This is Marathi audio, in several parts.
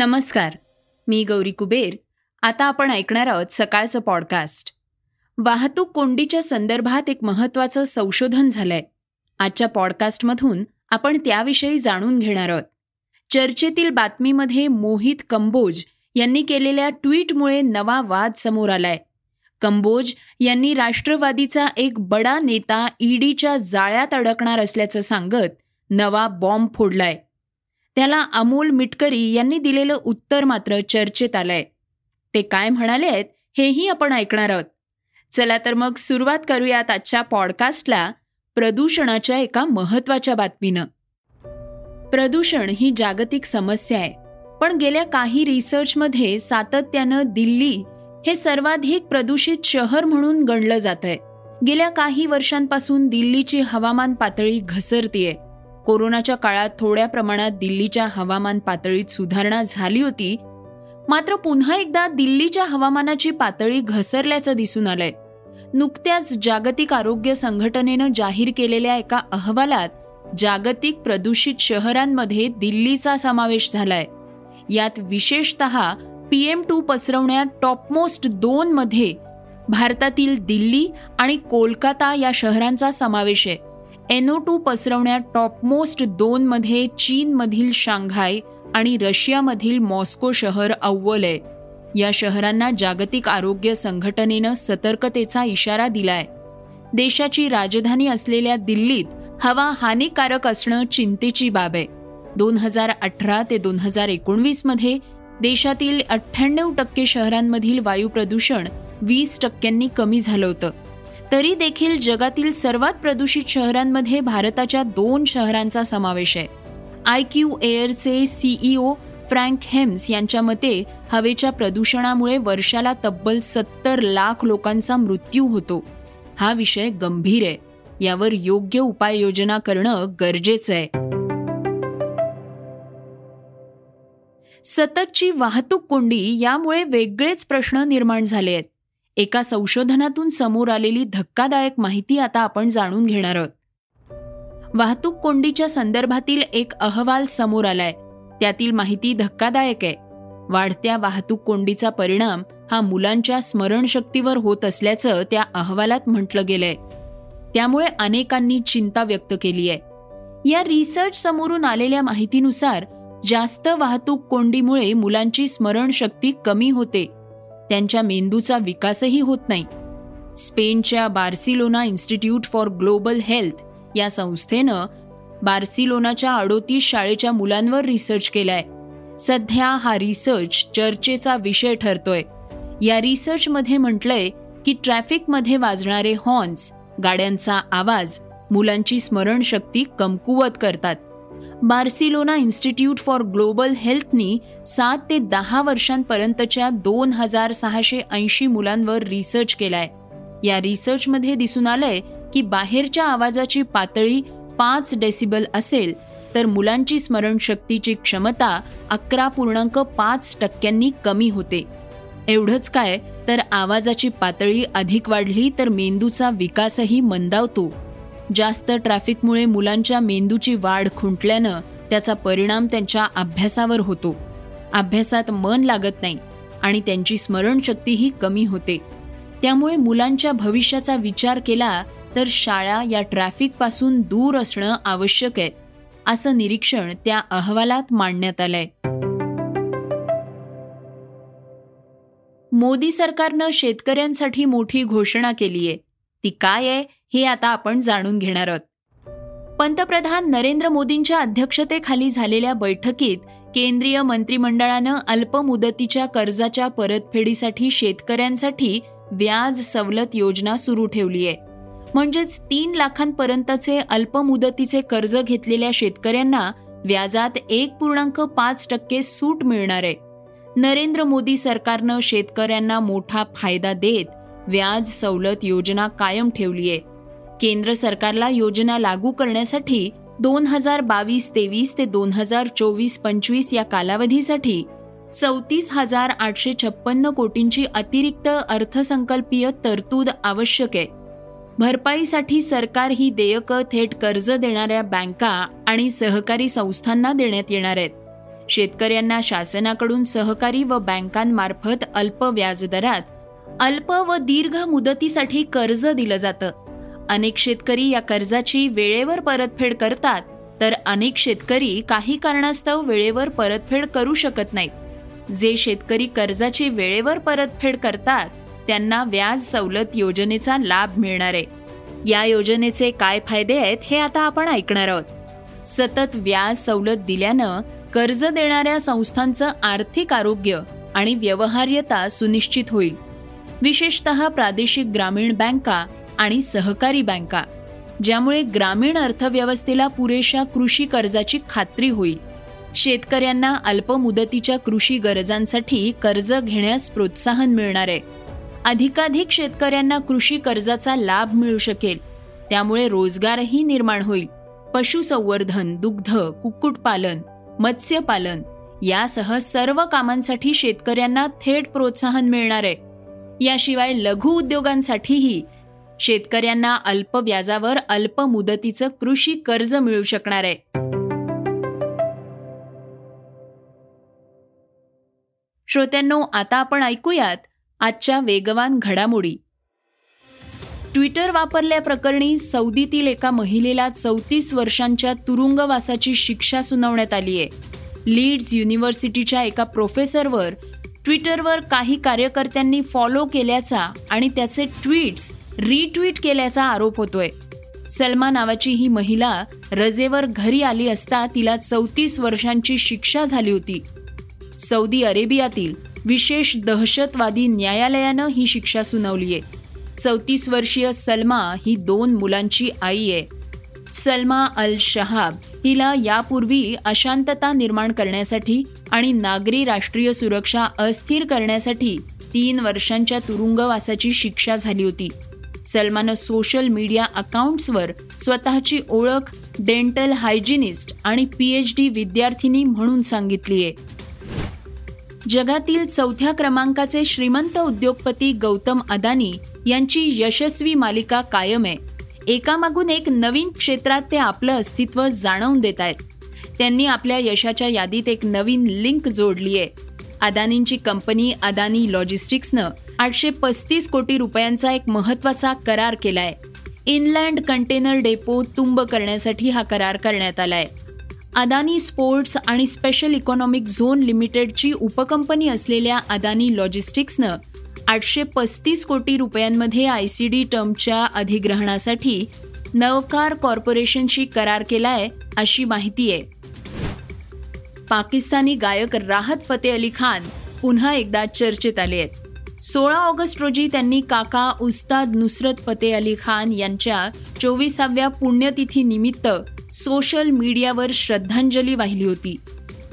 नमस्कार मी गौरी कुबेर. आता आपण ऐकणार आहोत सकाळचं पॉडकास्ट वाहतूक कोंडीच्या संदर्भात एक महत्वाचं संशोधन झालंय. आजच्या पॉडकास्टमधून आपण त्याविषयी जाणून घेणार आहोत. चर्चेतील बातमीमध्ये मोहित कंबोज यांनी केलेल्या ट्विटमुळे नवा वाद समोर आलाय. कंबोज यांनी राष्ट्रवादीचा एक बडा नेता ईडीच्या जाळ्यात अडकणार असल्याचं सांगत नवा बॉम्ब फोडलाय. त्याला अमोल मिटकरी यांनी दिलेलं उत्तर मात्र चर्चेत आलंय. ते काय म्हणाले आहेत हेही आपण ऐकणार आहोत. चला तर मग सुरुवात करूयात आजच्या पॉडकास्टला प्रदूषणाच्या एका महत्त्वाच्या बातमीनं. प्रदूषण ही जागतिक समस्या आहे पण गेल्या काही रिसर्चमध्ये सातत्यानं दिल्ली हे सर्वाधिक प्रदूषित शहर म्हणून गणलं जात आहे गेल्या काही वर्षांपासून दिल्लीची हवामान पातळी घसरतीये. कोरोनाच्या काळात थोड्या प्रमाणात दिल्लीच्या हवामान पातळीत सुधारणा झाली होती. मात्र पुन्हा एकदा दिल्लीच्या हवामानाची पातळी घसरल्याचं दिसून आलंय. नुकत्याच जागतिक आरोग्य संघटनेनं जाहीर केलेल्या एका अहवालात जागतिक प्रदूषित शहरांमध्ये दिल्लीचा समावेश झालाय. यात विशेषत पीएम टू पसरवण्यात टॉपमोस्ट दोन मध्ये भारतातील दिल्ली आणि कोलकाता या शहरांचा समावेश आहे. एनओ टू पसरवण्यात टॉपमोस्ट दोनमध्ये चीनमधील शांघाय आणि रशियामधील मॉस्को शहर अव्वल आहे. या शहरांना जागतिक आरोग्य संघटनेनं सतर्कतेचा इशारा दिलाय. देशाची राजधानी असलेल्या दिल्लीत हवा हानिकारक असणं चिंतेची बाब आहे. दोन हजार अठरा ते दोन हजार एकोणवीसमध्ये देशातील अठ्ठ्याण्णव टक्के शहरांमधील वायू प्रदूषण वीस टक्क्यांनी कमी झालं होतं. तरी देखील जगातील सर्वात प्रदूषित शहरांमध्ये भारताच्या दोन शहरांचा समावेश आहे. आय क्यू एअरचे सीईओ फ्रँक हेम्स यांच्या मते हवेच्या प्रदूषणामुळे वर्षाला तब्बल सत्तर लाख लोकांचा मृत्यू होतो. हा विषय गंभीर आहे. यावर योग्य उपाययोजना करणं गरजेचं आहे. सततची वाहतूक कोंडी यामुळे वेगळेच प्रश्न निर्माण झाले आहेत. एका संशोधनातून समोर आलेली धक्कादायक माहिती आता आपण जाणून घेणार आहोत. वाहतूक कोंडीच्या संदर्भातील एक अहवाल समोर आलाय. त्यातील माहिती धक्कादायक आहे. वाढत्या वाहतूक कोंडीचा परिणाम हा मुलांच्या स्मरणशक्तीवर होत असल्याचं त्या अहवालात म्हटलं गेलंय. त्यामुळे अनेकांनी चिंता व्यक्त केली आहे. या रिसर्च समोरून आलेल्या माहितीनुसार जास्त वाहतूक कोंडीमुळे मुलांची स्मरणशक्ती कमी होते. त्यांच्या मेंदूचा विकासही होत नाही. स्पेनच्या Barcelona institute for global health या संस्थेनं बार्सिलोनाच्या अडोतीस शाळेच्या मुलांवर रिसर्च केलाय. सध्या हा रिसर्च चर्चेचा विषय ठरतोय. या रिसर्चमध्ये म्हटलंय की ट्रॅफिकमध्ये वाजणारे हॉर्न्स गाड्यांचा आवाज मुलांची स्मरणशक्ती कमकुवत करतात. बार्सिलोना इन्स्टिट्यूट फॉर ग्लोबल हेल्थनी सात ते दहा वर्षांपर्यंतच्या दोन हजार सहाशे ऐंशी मुलांवर रिसर्च केलाय. या रिसर्चमध्ये दिसून आलंय की बाहेरच्या आवाजाची पातळी पाच डेसिबल असेल तर मुलांची स्मरणशक्तीची क्षमता अकरा पूर्णांक पाच टक्क्यांनी कमी होते. एवढंच काय तर आवाजाची पातळी अधिक वाढली तर मेंदूचा विकासही मंदावतो. जास्त ट्रॅफिकमुळे मुलांच्या मेंदूची वाढ खुंटल्यानं त्याचा परिणाम त्यांच्या अभ्यासावर होतो. अभ्यासात मन लागत नाही आणि त्यांची स्मरणशक्तीही कमी होते. त्यामुळे मुलांच्या भविष्याचा विचार केला तर शाळा या ट्रॅफिकपासून दूर असणं आवश्यक आहे असं निरीक्षण त्या अहवालात मांडण्यात आलंय. मोदी सरकारनं शेतकऱ्यांसाठी मोठी घोषणा केली आहे ती काय आहे? हे आता आपण जाणून घेणार आहोत. पंतप्रधान नरेंद्र मोदींच्या अध्यक्षतेखाली झालेल्या बैठकीत केंद्रीय मंत्रिमंडळानं अल्प मुदतीच्या कर्जाच्या परतफेडीसाठी शेतकऱ्यांसाठी व्याज सवलत योजना सुरू ठेवली आहे. म्हणजेच तीन लाखांपर्यंतचे अल्पमुदतीचे कर्ज घेतलेल्या शेतकऱ्यांना व्याजात एक पूर्णांक पाच टक्के सूट मिळणार आहे. नरेंद्र मोदी सरकारनं शेतकऱ्यांना मोठा फायदा देत व्याज सवलत योजना कायम ठेवली आहे. केंद्र सरकारला योजना लागू करण्यासाठी दोन हजार बावीस तेवीस ते दोन हजार चोवीस पंचवीस या कालावधीसाठी चौतीस हजार आठशे छप्पन्न कोटींची अतिरिक्त अर्थसंकल्पीय तरतूद आवश्यक आहे. भरपाईसाठी सरकार ही देयकं थेट कर्ज देणाऱ्या बँका आणि सहकारी संस्थांना देण्यात येणार आहेत. शेतकऱ्यांना शासनाकडून सहकारी व बँकांमार्फत अल्प व्याजदरात अल्प व दीर्घ मुदतीसाठी कर्ज दिलं जातं. अनेक शेतकरी या कर्जाची वेळेवर परतफेड करतात तर अनेक शेतकरी काही कारणास्तव वेळेवर परतफेड करू शकत नाहीत. जे शेतकरी कर्जाची वेळेवर परतफेड करतात त्यांना व्याज सवलत योजनेचा लाभ मिळणार आहे. या योजनेचे काय फायदे आहेत हे आता आपण ऐकणार आहोत. सतत व्याज सवलत दिल्यानं कर्ज देणाऱ्या संस्थांचं आर्थिक आरोग्य आणि व्यवहार्यता सुनिश्चित होईल. विशेषतः प्रादेशिक ग्रामीण बँका आणि सहकारी बँका ज्यामुळे ग्रामीण अर्थव्यवस्थेला पुरेशा कृषी कर्जाची खात्री होईल. शेतकऱ्यांना अल्प मुदतीच्या कृषी गरजांसाठी कर्ज घेण्यास प्रोत्साहन मिळणार. आहे अधिकाधिक शेतकऱ्यांना कृषी कर्जाचा लाभ मिळू शकेल. त्यामुळे रोजगारही निर्माण होईल. पशुसंवर्धन दुग्ध कुक्कुटपालन मत्स्यपालन यासह सर्व कामांसाठी शेतकऱ्यांना थेट प्रोत्साहन मिळणार. आहे याशिवाय लघु उद्योगांसाठीही शेतकऱ्यांना अल्प व्याजावर अल्प मुदतीचं कृषी कर्ज मिळू शकणार आहे. श्रोत्यांनो आता आपण ऐकूयात आजच्या वेगवान घडामोडी. ट्विटर वापरल्याप्रकरणी सौदीतील एका महिलेला चौतीस वर्षांच्या तुरुंगवासाची शिक्षा सुनावण्यात आली आहे. लीड्स युनिव्हर्सिटीच्या एका प्रोफेसरवर ट्विटरवर काही कार्यकर्त्यांनी फॉलो केल्याचा आणि त्याचे ट्विट्स रिट्विट केल्याचा आरोप होतोय. सलमा नावाची ही महिला रजेवर घरी आली असता तिला चौतीस वर्षांची शिक्षा झाली होती. सौदी अरेबियातील विशेष दहशतवादी न्यायालयानं ही शिक्षा सुनावली आहे चौतीस वर्षीय सलमा ही दोन मुलांची आई आहे. सलमा अल शहाब हिला यापूर्वी अशांतता निर्माण करण्यासाठी आणि नागरी राष्ट्रीय सुरक्षा अस्थिर करण्यासाठी तीन वर्षांच्या तुरुंगवासाची शिक्षा झाली होती. सलमानं सोशल मीडिया अकाउंट्सवर स्वतःची ओळख डेंटल हायजिनिस्ट आणि पी एच डी विद्यार्थिनी म्हणून सांगितली आहे जगातील चौथ्या क्रमांकाचे श्रीमंत उद्योगपती गौतम अदानी यांची यशस्वी मालिका कायम आहे. एकामागून एक नवीन क्षेत्रात ते आपलं अस्तित्व जाणवून देत आहेत त्यांनी आपल्या यशाच्या यादीत एक नवीन लिंक जोडली आहे अदानींची कंपनी अदानी लॉजिस्टिक्सनं आठशे पस्तीस कोटी रुपयांचा एक महत्त्वाचा करार केलाय. इनलँड कंटेनर डेपो तुंब करण्यासाठी हा करार करण्यात आलाय. अदानी स्पोर्ट्स आणि स्पेशल इकॉनॉमिक झोन लिमिटेडची उपकंपनी असलेल्या अदानी लॉजिस्टिक्सनं आठशे पस्तीस कोटी रुपयांमध्ये आय सी डी टर्मच्या अधिग्रहणासाठी नवकार कॉर्पोरेशनशी करार केलाय अशी माहिती आहे. पाकिस्तानी गायक राहत फतेह अली खान पुन्हा एकदा चर्चेत आले आहेत. सोळा ऑगस्ट रोजी त्यांनी काका उस्ताद नुसरत फतेह अली खान यांच्या चोवीसाव्या पुण्यतिथी निमित्त सोशल मीडियावर श्रद्धांजली वाहिली होती.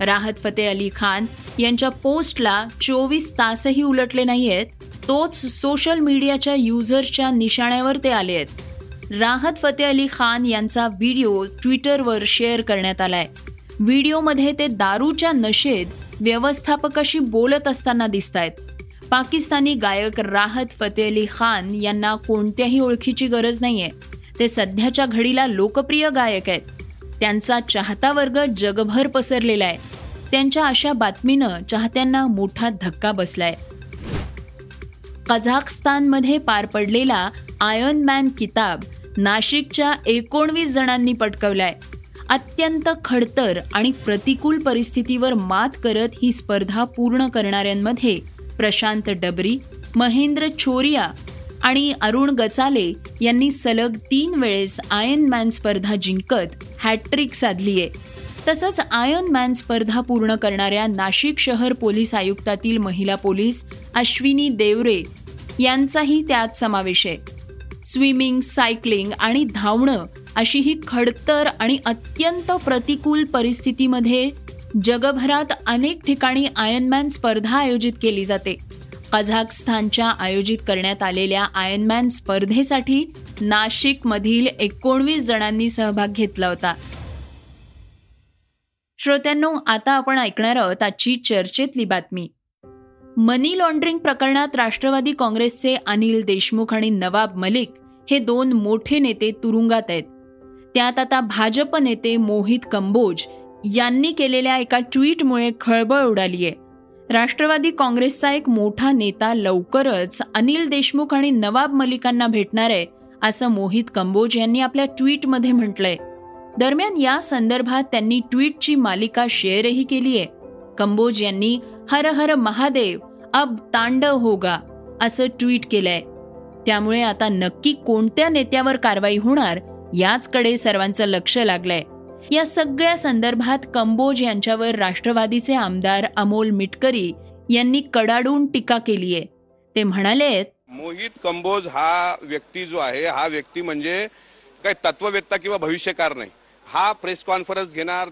राहत फतेह अली खान यांच्या पोस्टला चोवीस तासही उलटले नाही आहेत तोच सोशल मीडियाच्या युजर्सच्या निशाण्यावर ते आले आहेत. राहत फतेह अली खान यांचा व्हिडिओ ट्विटरवर शेअर करण्यात आलाय. व्हिडिओमध्ये ते दारूच्या नशेत व्यवस्थापकाशी बोलत असताना दिसत आहेत पाकिस्तानी गायक राहत फतेह अली खान यांना कोणत्याही ओळखीची गरज नाहीये. ते सध्याच्या घडीला लोकप्रिय गायक आहेत. त्यांचा चाहता वर्ग जगभर पसरलेला आहे. त्यांच्या अशा बातमीनं चाहत्यांना मोठा धक्का बसलाय. कझाकस्तानमध्ये पार पडलेला आयर्न मॅन किताब नाशिकच्या एकोणवीस जणांनी पटकवलाय. अत्यंत खडतर आणि प्रतिकूल परिस्थितीवर मात करत ही स्पर्धा पूर्ण करणाऱ्यांमध्ये प्रशांत डबरी महेंद्र छोरिया आणि अरुण गचाले यांनी सलग तीन वेळेस आयन मॅन स्पर्धा जिंकत हॅट्रिक साधली आहे. तसंच आयन मॅन स्पर्धा पूर्ण करणाऱ्या नाशिक शहर पोलीस आयुक्तातील महिला पोलीस अश्विनी देवरे यांचाही त्यात समावेश आहे. स्विमिंग सायकलिंग आणि धावणं अशी ही खडतर आणि अत्यंत प्रतिकूल परिस्थितीमध्ये जगभरात अनेक ठिकाणी आयनमॅन स्पर्धा आयोजित केली जाते. कझाकस्थानच्या आयोजित करण्यात आलेल्या आयनमॅन स्पर्धेसाठी नाशिकमधील एकोणवीस जणांनी सहभाग घेतला होता. श्रोत्यांनो आता आपण ऐकणार आहोत आजची चर्चेतली बातमी. मनी लॉन्ड्रिंग प्रकरणात राष्ट्रवादी काँग्रेसचे अनिल देशमुख आणि नवाब मलिक हे दोन मोठे नेते तुरुंगात आहेत. त्यात आता भाजप नेते मोहित कंबोज यांनी केलेल्या एका ट्विटमुळे खळबळ उडाली आहे राष्ट्रवादी काँग्रेसचा एक मोठा नेता लवकरच अनिल देशमुख आणि नवाब मलिकांना भेटणार आहे असं मोहित कंबोज यांनी आपल्या ट्विटमध्ये म्हटलंय. दरम्यान या संदर्भात त्यांनी ट्विटची मालिका शेअरही केली आहे कंबोज यांनी हर हर महादेव अब तांडव होगा असं ट्विट केलंय. त्यामुळे आता नक्की कोणत्या नेत्यावर कारवाई होणार याचकडे सर्वांचं लक्ष लागलंय. या सगळ्या संदर्भात कंबोज यांच्यावर राष्ट्रवादीचे आमदार अमोल मिटकरी यांनी कडाडून टीका केली आहे ते म्हणाले मोहित कंबोज हा व्यक्ती जो आहे हा व्यक्ती म्हणजे काही तत्ववेत्ता किंवा भविष्यकार नाही. हा प्रेस कॉन्फरन्स घेणार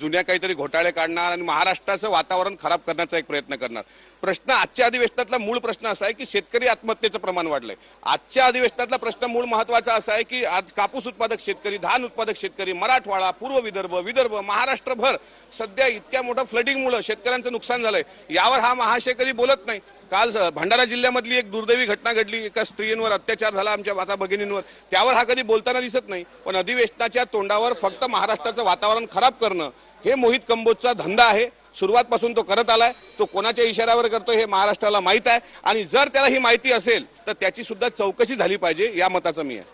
जुन्या काहीतरी घोटाळे काढणार आणि महाराष्ट्राचं वातावरण खराब करण्याचा एक प्रयत्न करणार. प्रश्न आजच्या अधिवेशनातला मूळ प्रश्न असा आहे की शेतकरी आत्महत्येचं प्रमाण वाढलंय. आजच्या अधिवेशनातला प्रश्न मूळ महत्त्वाचा असा आहे की आज कापूस उत्पादक शेतकरी धान उत्पादक शेतकरी मराठवाडा पूर्व विदर्भ विदर्भ महाराष्ट्रभर सध्या इतक्या मोठं फ्लडिंगमुळं शेतकऱ्यांचं नुकसान झालंय. यावर हा महाशय बोलत नाही. काल भंडारा जिल्ह्यामधली एक दुर्दैवी घटना घडली. एका स्त्रियांवर अत्याचार झाला आमच्या माता भगिनींवर. त्यावर हा कधी बोलताना दिसत नाही पण अधिवेशनाच्या तोंडावर फक्त महाराष्ट्राचं वातावरण खराब करणं हे मोहित कंबोजचा धंदा आहे. सुरुवातपासून तो करत आलाय. तो कोणाच्या इशाऱ्यावर करतो हे महाराष्ट्राला माहीत आहे. आणि जर त्याला ही माहिती असेल तर त्याची सुद्धा चौकशी झाली पाहिजे या मताचं मी आहे.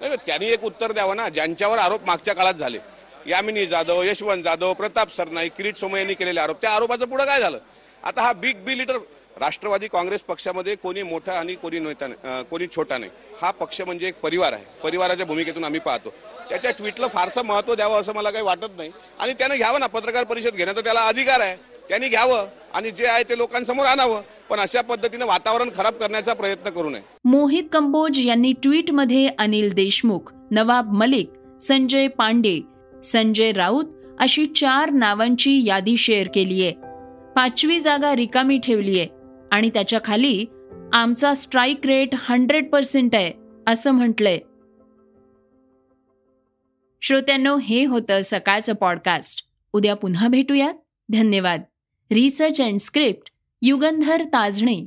नाही, त्यांनी एक उत्तर द्यावं ना. ज्यांच्यावर आरोप मागच्या काळात झाले. यामिनी जाधव यशवंत जाधव प्रताप सरनाईक किरीट सोमय यांनी केलेले आरोप. त्या आरोपाचं पुढे काय झालं? आता हा big B leader Rashtrawadi Congress पक्षामध्ये कोणी मोठा आणि कोणी नेता नाही, कोणी छोटा नाही. हा पक्ष म्हणजे एक परिवार आहे. परिवाराच्या भूमिकेतून आम्ही पाहतो. त्याच्या ट्विटला फारसं महत्त्व द्यावं असं मला काही वाटत नाही. आणि त्यानं घ्यावं ना पत्रकार परिषद घेण्याचा त्याला अधिकार आहे. त्यांनी घ्यावं आणि जे आहे ते लोकांसमोर आणावं. पण अशा पद्धतीने वातावरण खराब करण्याचा प्रयत्न करू नये. मोहित कंबोज यांनी ट्विटमध्ये अनिल देशमुख नवाब मलिक संजय पांडे संजय राऊत अशी चार नावांची यादी शेअर केलीय. पाचवी जागा रिकामी ठेवलीय. आणि त्याच्याखाली आमचा स्ट्राईक रेट हंड्रेड पर्सेंट आहे असं म्हटलंय. श्रोत्यांनो हे होतं सकाळचं पॉडकास्ट उद्या पुन्हा भेटूयात. धन्यवाद. Research and script Yugandhar Tajane.